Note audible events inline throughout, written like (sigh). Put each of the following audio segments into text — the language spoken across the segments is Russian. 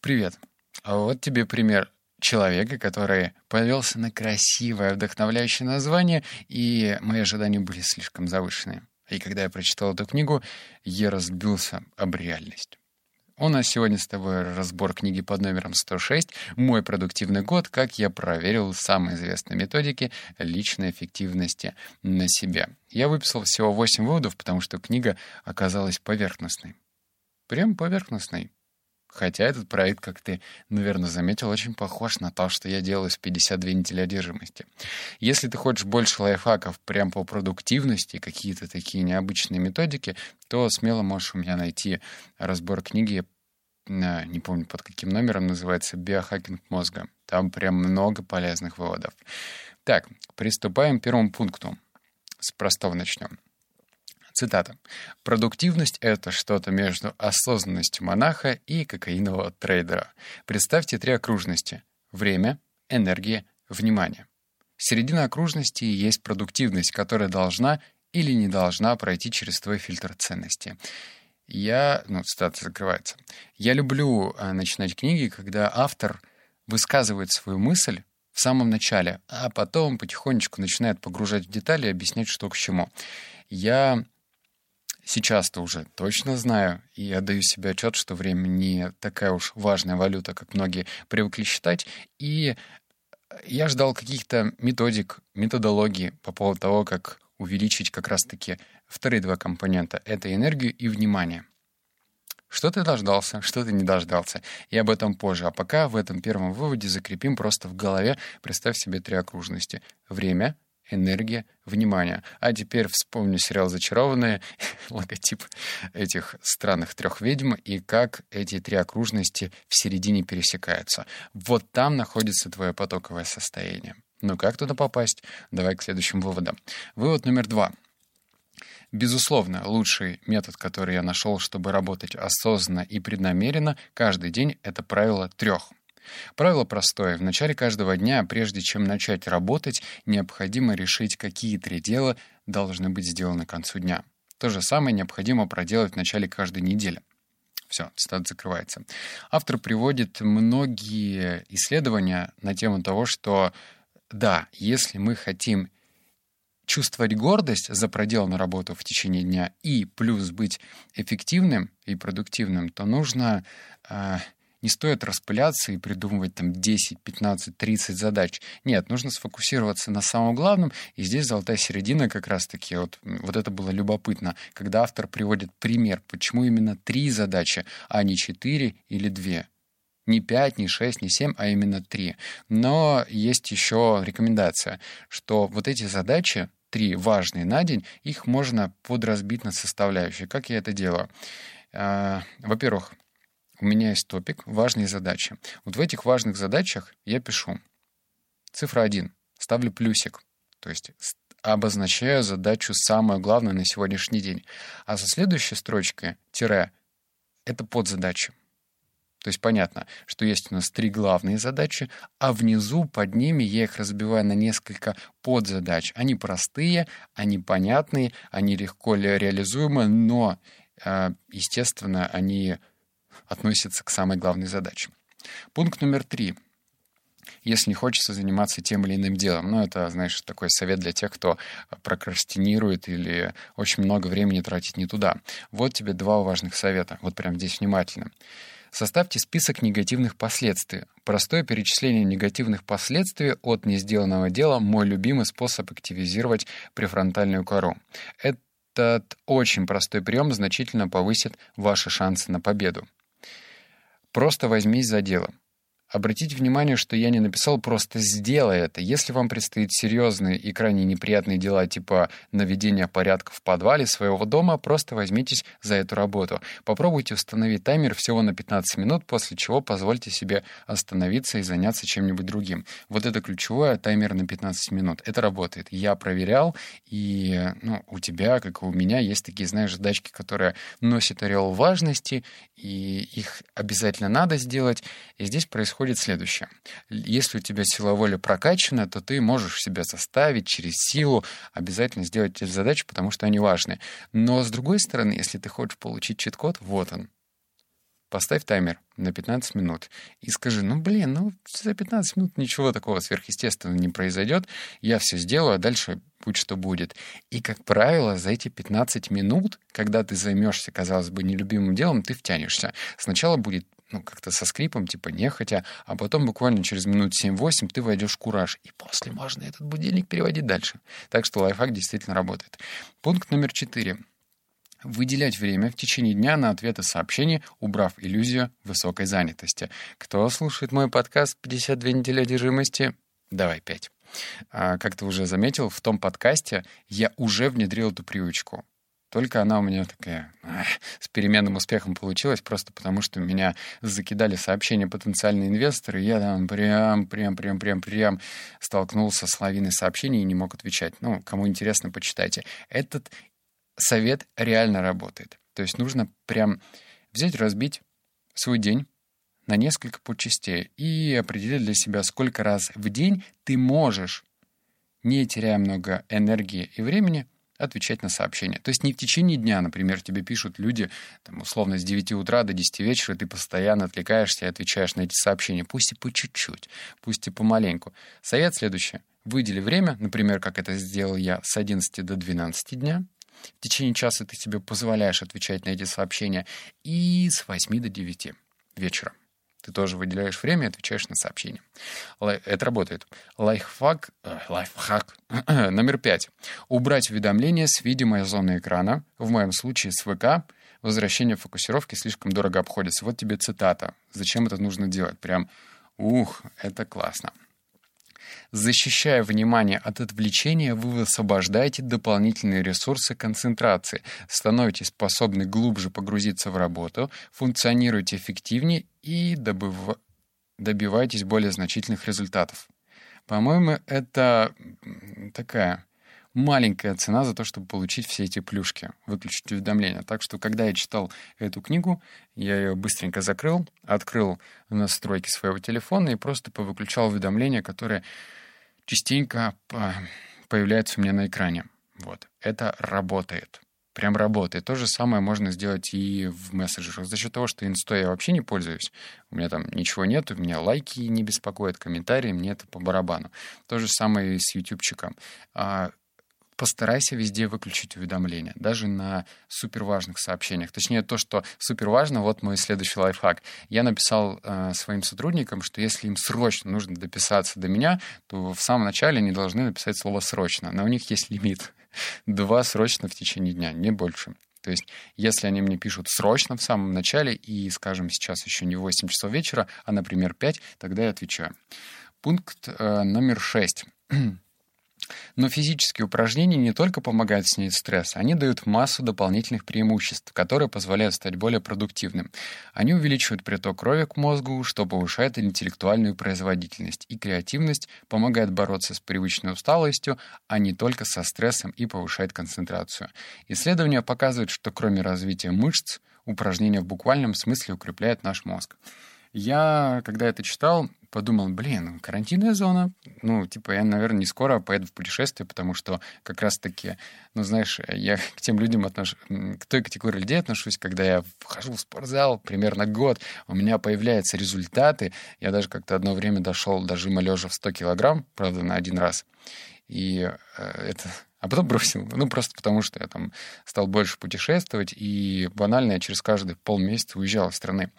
Привет. А вот тебе пример человека, который повелся на красивое, вдохновляющее название, и мои ожидания были слишком завышенные. И когда я прочитал эту книгу, я разбился об реальность. У нас сегодня с тобой разбор книги под номером 106 «Мой продуктивный год. Как я проверил самые известные методики личной эффективности на себе». Я выписал всего 8 выводов, потому что книга оказалась поверхностной. Прям поверхностной. Хотя этот проект, как ты, наверное, заметил, очень похож на то, что я делаю с 52 недели одержимости. Если ты хочешь больше лайфхаков прям по продуктивности, какие-то такие необычные методики, то смело можешь у меня найти разбор книги, не помню под каким номером, называется «Биохакинг мозга». Там прям много полезных выводов. Так, приступаем к первому пункту. С простого начнем. Цитата. «Продуктивность — это что-то между осознанностью монаха и кокаинового трейдера. Представьте три окружности — время, энергия, внимание. Середина окружности есть продуктивность, которая должна или не должна пройти через твой фильтр ценности. Я, ну, цитата закрывается. Я люблю а, начинать книги, когда автор высказывает свою мысль в самом начале, а потом потихонечку начинает погружать в детали и объяснять, что к чему. Я сейчас-то уже точно знаю и отдаю себе отчет, что время не такая уж важная валюта, как многие привыкли считать. И я ждал каких-то методик, методологии по поводу того, как увеличить как раз-таки вторые два компонента — это энергию и внимание. Что ты дождался, что ты не дождался. И об этом позже. А пока в этом первом выводе закрепим просто в голове, представь себе три окружности. Время — энергия, внимание. А теперь вспомню сериал «Зачарованные», (laughs) логотип этих странных трех ведьм и как эти три окружности в середине пересекаются. Вот там находится твое потоковое состояние. Ну как туда попасть? Давай к следующим выводам. Вывод номер два. Безусловно, лучший метод, который я нашел, чтобы работать осознанно и преднамеренно каждый день, это правило трех — Правило простое. В начале каждого дня, прежде чем начать работать, необходимо решить, какие три дела должны быть сделаны к концу дня. То же самое необходимо проделать в начале каждой недели. Все, цитата закрывается. Автор приводит многие исследования на тему того, что да, если мы хотим чувствовать гордость за проделанную работу в течение дня и плюс быть эффективным и продуктивным, то нужно э, не стоит распыляться и придумывать там 10, 15, 30 задач. Нет, нужно сфокусироваться на самом главном, и здесь золотая середина как раз-таки, вот, вот это было любопытно, когда автор приводит пример, почему именно три задачи, а не четыре или две. Не пять, не шесть, не семь, а именно три. Но есть еще рекомендация, что вот эти задачи, три важные на день, их можно подразбить на составляющие. Как я это делаю? А, во-первых, у меня есть топик «Важные задачи». Вот в этих важных задачах я пишу цифра 1, ставлю плюсик, то есть обозначаю задачу самую главную на сегодняшний день. А со следующей строчкой тире — это подзадача. То есть понятно, что есть у нас три главные задачи, а внизу под ними я их разбиваю на несколько подзадач. Они простые, они понятные, они легко реализуемы, но, э, естественно, они относится к самой главной задаче. Пункт номер три. Если не хочется заниматься тем или иным делом, ну, это, знаешь, такой совет для тех, кто прокрастинирует или очень много времени тратит не туда. Вот тебе два важных совета, вот прям здесь внимательно. Составьте список негативных последствий. Простое перечисление негативных последствий от несделанного дела – мой любимый способ активизировать префронтальную кору. Этот очень простой прием значительно повысит ваши шансы на победу. Просто возьмись за дело. Обратите внимание, что я не написал «просто сделай это». Если вам предстоит серьезные и крайне неприятные дела типа наведения порядка в подвале своего дома, просто возьмитесь за эту работу. Попробуйте установить таймер всего на 15 минут, после чего позвольте себе остановиться и заняться чем-нибудь другим. Вот это ключевое, таймер на 15 минут. Это работает. Я проверял, и ну, у тебя, как и у меня, есть такие, знаешь, задачки, которые носят орел важности, и их обязательно надо сделать. И здесь происходит происходит следующее. Если у тебя сила воли прокачана, то ты можешь себя заставить через силу обязательно сделать эти задачи, потому что они важны. Но с другой стороны, если ты хочешь получить чит-код, вот он. поставь таймер на 15 минут и скажи, ну, блин, ну, за 15 минут ничего такого сверхъестественного не произойдет, я все сделаю, а дальше будь что будет. И, как правило, за эти 15 минут, когда ты займешься, казалось бы, нелюбимым делом, ты втянешься. Сначала будет ну, как-то со скрипом, типа нехотя, а потом буквально через минут 7-8 ты войдешь в кураж, и после можно этот будильник переводить дальше. Так что лайфхак действительно работает. Пункт номер 4. Выделять время в течение дня на ответы сообщений, убрав иллюзию высокой занятости. Кто слушает мой подкаст «52 недели одержимости»? Давай пять. А, как ты уже заметил, в том подкасте я уже внедрил эту привычку. Только она у меня такая эх, с переменным успехом получилась, просто потому что меня закидали сообщения потенциальные инвесторы, и я там прям, прям, прям, прям, прям столкнулся с лавиной сообщений и не мог отвечать. Ну, кому интересно, почитайте. Этот совет реально работает. То есть нужно прям взять, разбить свой день на несколько подчастей и определить для себя, сколько раз в день ты можешь, не теряя много энергии и времени, отвечать на сообщения. То есть не в течение дня, например, тебе пишут люди, там, условно, с 9 утра до 10 вечера, ты постоянно отвлекаешься и отвечаешь на эти сообщения. Пусть и по чуть-чуть, пусть и помаленьку. Совет следующий. Выдели время, например, как это сделал я, с 11 до 12 дня, в течение часа ты себе позволяешь отвечать на эти сообщения. И с 8 до 9 вечера. Ты тоже выделяешь время и отвечаешь на сообщения. Это работает. Лайфхак, э, лайфхак (clears throat) номер пять. Убрать уведомления с видимой зоны экрана. В моем случае с ВК. Возвращение фокусировки слишком дорого обходится. Вот тебе цитата. Зачем это нужно делать? Прям, ух, это классно. Защищая внимание от отвлечения, вы высвобождаете дополнительные ресурсы концентрации, становитесь способны глубже погрузиться в работу, функционируете эффективнее и добыв... добиваетесь более значительных результатов. По-моему, это такая маленькая цена за то, чтобы получить все эти плюшки, выключить уведомления. Так что, когда я читал эту книгу, я ее быстренько закрыл, открыл настройки своего телефона и просто повыключал уведомления, которые частенько появляются у меня на экране. Вот. Это работает. Прям работает. То же самое можно сделать и в мессенджерах. За счет того, что инстой я вообще не пользуюсь, у меня там ничего нет, у меня лайки не беспокоят, комментарии, мне это по барабану. То же самое и с ютубчиком. А, постарайся везде выключить уведомления, даже на суперважных сообщениях. Точнее, то, что суперважно, вот мой следующий лайфхак. Я написал э, своим сотрудникам, что если им срочно нужно дописаться до меня, то в самом начале они должны написать слово «срочно». Но у них есть лимит. Два срочно в течение дня, не больше. То есть, если они мне пишут срочно в самом начале, и, скажем, сейчас еще не 8 часов вечера, а, например, 5, тогда я отвечаю. Пункт э, номер 6. (clears throat) Но физические упражнения не только помогают снять стресс, они дают массу дополнительных преимуществ, которые позволяют стать более продуктивным. Они увеличивают приток крови к мозгу, что повышает интеллектуальную производительность и креативность, помогает бороться с привычной усталостью, а не только со стрессом и повышает концентрацию. Исследования показывают, что кроме развития мышц, упражнения в буквальном смысле укрепляют наш мозг. Я, когда это читал, подумал, блин, карантинная зона. Ну, типа, я, наверное, не скоро поеду в путешествие, потому что как раз-таки, ну, знаешь, я (laughs) к тем людям отношусь, к той категории людей отношусь, когда я вхожу в спортзал примерно год, у меня появляются результаты. Я даже как-то одно время дошел до жима лежа в 100 килограмм, правда, на один раз. И э, это... А потом бросил. Ну, просто потому что я там стал больше путешествовать, и банально я через каждые полмесяца уезжал из страны.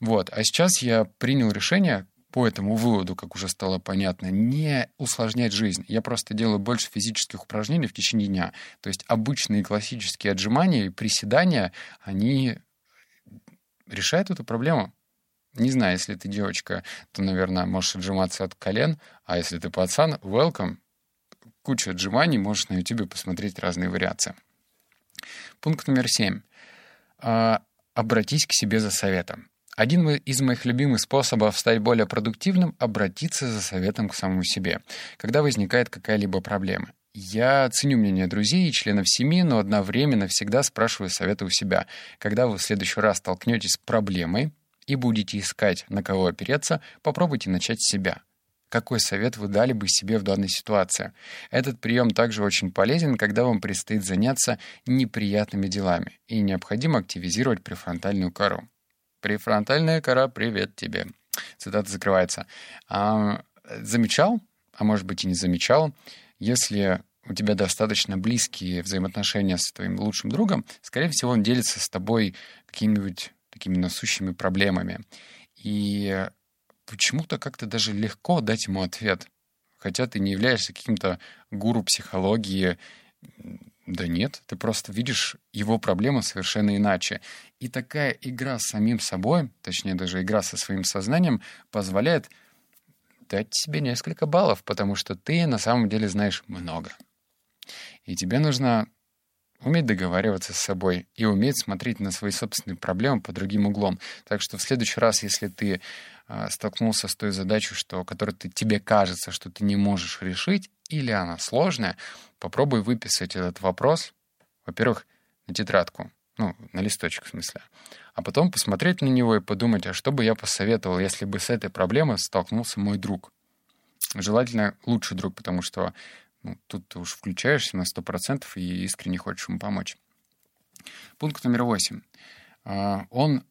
Вот. А сейчас я принял решение, по этому выводу, как уже стало понятно, не усложнять жизнь. Я просто делаю больше физических упражнений в течение дня. То есть обычные классические отжимания и приседания, они решают эту проблему. Не знаю, если ты девочка, то, наверное, можешь отжиматься от колен, а если ты пацан, welcome. Куча отжиманий, можешь на YouTube посмотреть разные вариации. Пункт номер семь. А, обратись к себе за советом. Один из моих любимых способов стать более продуктивным — обратиться за советом к самому себе, когда возникает какая-либо проблема. Я ценю мнение друзей и членов семьи, но одновременно всегда спрашиваю совета у себя. Когда вы в следующий раз столкнетесь с проблемой и будете искать, на кого опереться, попробуйте начать с себя. Какой совет вы дали бы себе в данной ситуации? Этот прием также очень полезен, когда вам предстоит заняться неприятными делами и необходимо активизировать префронтальную кору. Префронтальная кора, привет тебе. Цитата закрывается. А, замечал, а может быть и не замечал, если у тебя достаточно близкие взаимоотношения с твоим лучшим другом, скорее всего, он делится с тобой какими-нибудь такими насущими проблемами. И почему-то как-то даже легко дать ему ответ. Хотя ты не являешься каким-то гуру психологии. Да нет, ты просто видишь его проблему совершенно иначе. И такая игра с самим собой, точнее даже игра со своим сознанием, позволяет дать себе несколько баллов, потому что ты на самом деле знаешь много. И тебе нужно уметь договариваться с собой и уметь смотреть на свои собственные проблемы по другим углом. Так что в следующий раз, если ты э, столкнулся с той задачей, что, которую ты, тебе кажется, что ты не можешь решить, или она сложная, попробуй выписать этот вопрос, во-первых, на тетрадку, ну, на листочек в смысле, а потом посмотреть на него и подумать, а что бы я посоветовал, если бы с этой проблемой столкнулся мой друг. Желательно лучший друг, потому что ну, тут ты уж включаешься на 100% и искренне хочешь ему помочь. Пункт номер восемь. А, он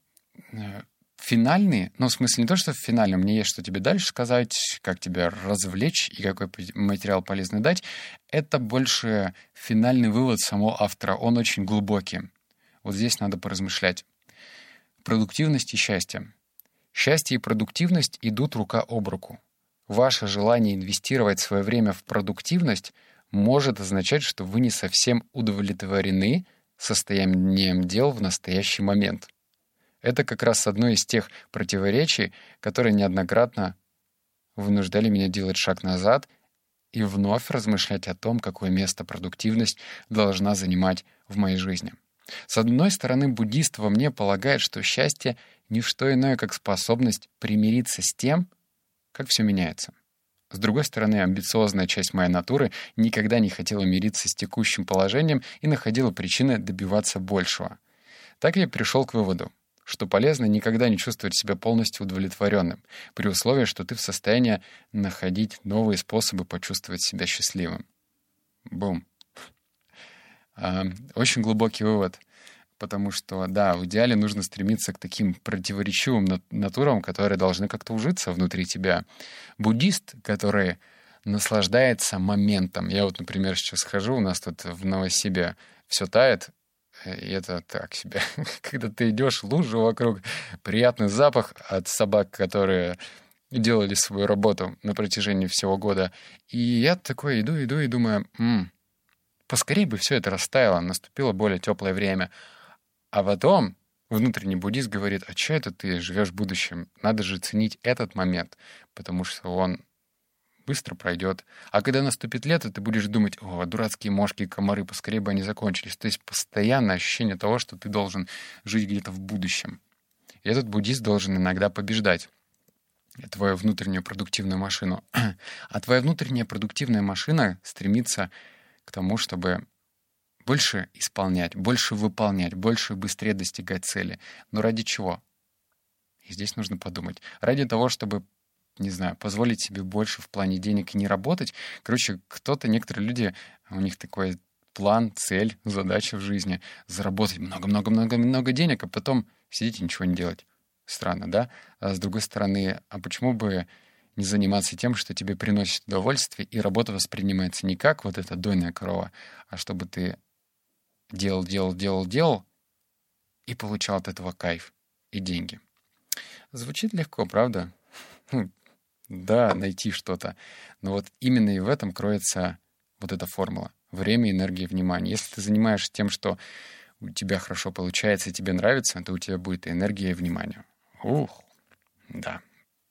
финальный, ну, в смысле не то, что финальный, мне есть что тебе дальше сказать, как тебя развлечь и какой материал полезный дать. Это больше финальный вывод самого автора. Он очень глубокий. Вот здесь надо поразмышлять. Продуктивность и счастье. Счастье и продуктивность идут рука об руку. Ваше желание инвестировать свое время в продуктивность может означать, что вы не совсем удовлетворены состоянием дел в настоящий момент. Это как раз одно из тех противоречий, которые неоднократно вынуждали меня делать шаг назад и вновь размышлять о том, какое место продуктивность должна занимать в моей жизни. С одной стороны, буддист во мне полагает, что счастье — не что иное, как способность примириться с тем, как все меняется. С другой стороны, амбициозная часть моей натуры никогда не хотела мириться с текущим положением и находила причины добиваться большего. Так я пришел к выводу, что полезно никогда не чувствовать себя полностью удовлетворенным, при условии, что ты в состоянии находить новые способы почувствовать себя счастливым. Бум. А, очень глубокий вывод потому что, да, в идеале нужно стремиться к таким противоречивым натурам, которые должны как-то ужиться внутри тебя. Буддист, который наслаждается моментом. Я вот, например, сейчас хожу, у нас тут в Новосибе все тает, и это так себе. (laughs) Когда ты идешь, лужа вокруг, приятный запах от собак, которые делали свою работу на протяжении всего года. И я такой иду, иду и думаю, м-м, поскорее бы все это растаяло, наступило более теплое время. А потом внутренний буддист говорит, а что это ты живешь в будущем? Надо же ценить этот момент, потому что он быстро пройдет. А когда наступит лето, ты будешь думать, о, дурацкие мошки и комары, поскорее бы они закончились. То есть постоянное ощущение того, что ты должен жить где-то в будущем. И этот буддист должен иногда побеждать твою внутреннюю продуктивную машину. (clears throat) А твоя внутренняя продуктивная машина стремится к тому, чтобы больше исполнять, больше выполнять, больше быстрее достигать цели. Но ради чего? И здесь нужно подумать. Ради того, чтобы не знаю, позволить себе больше в плане денег и не работать. Короче, кто-то, некоторые люди, у них такой план, цель, задача в жизни — заработать много-много-много-много денег, а потом сидеть и ничего не делать. Странно, да? А с другой стороны, а почему бы не заниматься тем, что тебе приносит удовольствие, и работа воспринимается не как вот эта дойная корова, а чтобы ты делал, делал, делал, делал и получал от этого кайф и деньги. Звучит легко, правда? Хм, (laughs) да, найти что-то. Но вот именно и в этом кроется вот эта формула. Время, энергия, внимание. Если ты занимаешься тем, что у тебя хорошо получается и тебе нравится, то у тебя будет и энергия, и внимание. Ух, да.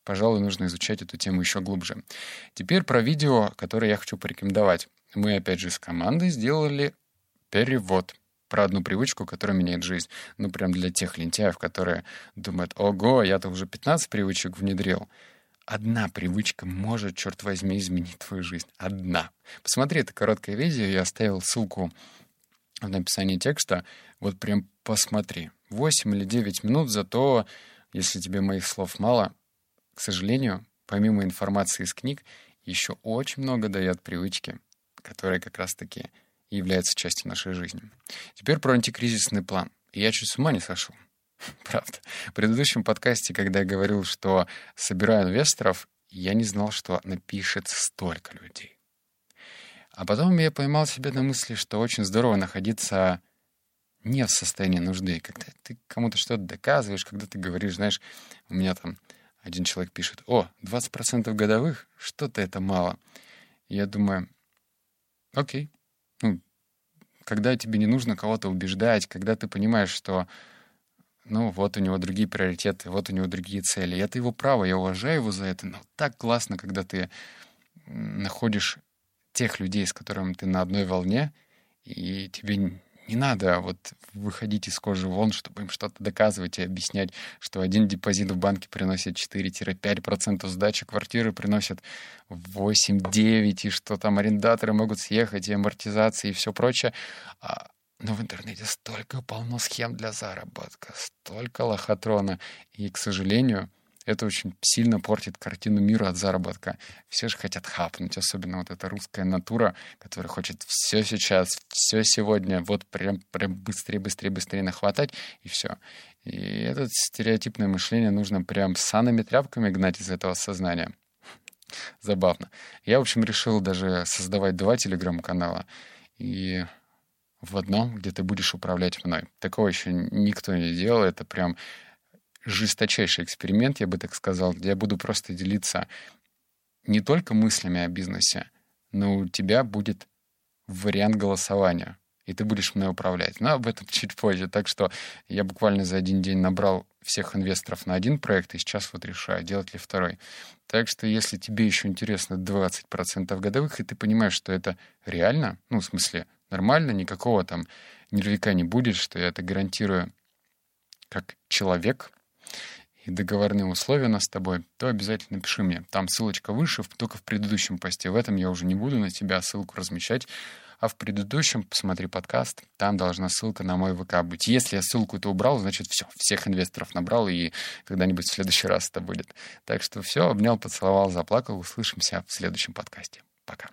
Пожалуй, нужно изучать эту тему еще глубже. Теперь про видео, которое я хочу порекомендовать. Мы, опять же, с командой сделали Перевод. Про одну привычку, которая меняет жизнь. Ну, прям для тех лентяев, которые думают, ого, я-то уже 15 привычек внедрил. Одна привычка может, черт возьми, изменить твою жизнь. Одна. Посмотри это короткое видео, я оставил ссылку в написании текста. Вот прям посмотри. 8 или 9 минут, зато, если тебе моих слов мало, к сожалению, помимо информации из книг, еще очень много дает привычки, которые как раз-таки и является частью нашей жизни. Теперь про антикризисный план. Я чуть с ума не сошел. (laughs) Правда. В предыдущем подкасте, когда я говорил, что собираю инвесторов, я не знал, что напишет столько людей. А потом я поймал себя на мысли, что очень здорово находиться не в состоянии нужды, когда ты кому-то что-то доказываешь, когда ты говоришь, знаешь, у меня там один человек пишет, о, 20% годовых, что-то это мало. Я думаю, окей, ну, когда тебе не нужно кого-то убеждать, когда ты понимаешь, что ну, вот у него другие приоритеты, вот у него другие цели. И это его право, я уважаю его за это. Но так классно, когда ты находишь тех людей, с которыми ты на одной волне, и тебе не надо вот выходить из кожи вон, чтобы им что-то доказывать и объяснять, что один депозит в банке приносит 4-5% сдачи квартиры приносит 8-9, и что там арендаторы могут съехать, и амортизации, и все прочее. А, но в интернете столько полно схем для заработка, столько лохотрона. И, к сожалению, это очень сильно портит картину мира от заработка. Все же хотят хапнуть, особенно вот эта русская натура, которая хочет все сейчас, все сегодня, вот прям, прям быстрее, быстрее, быстрее нахватать, и все. И это стереотипное мышление нужно прям санными тряпками гнать из этого сознания. Забавно. Я, в общем, решил даже создавать два телеграм-канала. И в одном, где ты будешь управлять мной. Такого еще никто не делал. Это прям жесточайший эксперимент, я бы так сказал, где я буду просто делиться не только мыслями о бизнесе, но у тебя будет вариант голосования, и ты будешь мной управлять. Но об этом (laughs) чуть позже. Так что я буквально за один день набрал всех инвесторов на один проект, и сейчас вот решаю, делать ли второй. Так что если тебе еще интересно 20% годовых, и ты понимаешь, что это реально, ну, в смысле, нормально, никакого там нервика не будет, что я это гарантирую как человек, и договорные условия у нас с тобой, то обязательно напиши мне. Там ссылочка выше, только в предыдущем посте. В этом я уже не буду на тебя ссылку размещать. А в предыдущем посмотри подкаст, там должна ссылка на мой ВК быть. Если я ссылку это убрал, значит все, всех инвесторов набрал, и когда-нибудь в следующий раз это будет. Так что все, обнял, поцеловал, заплакал. Услышимся в следующем подкасте. Пока.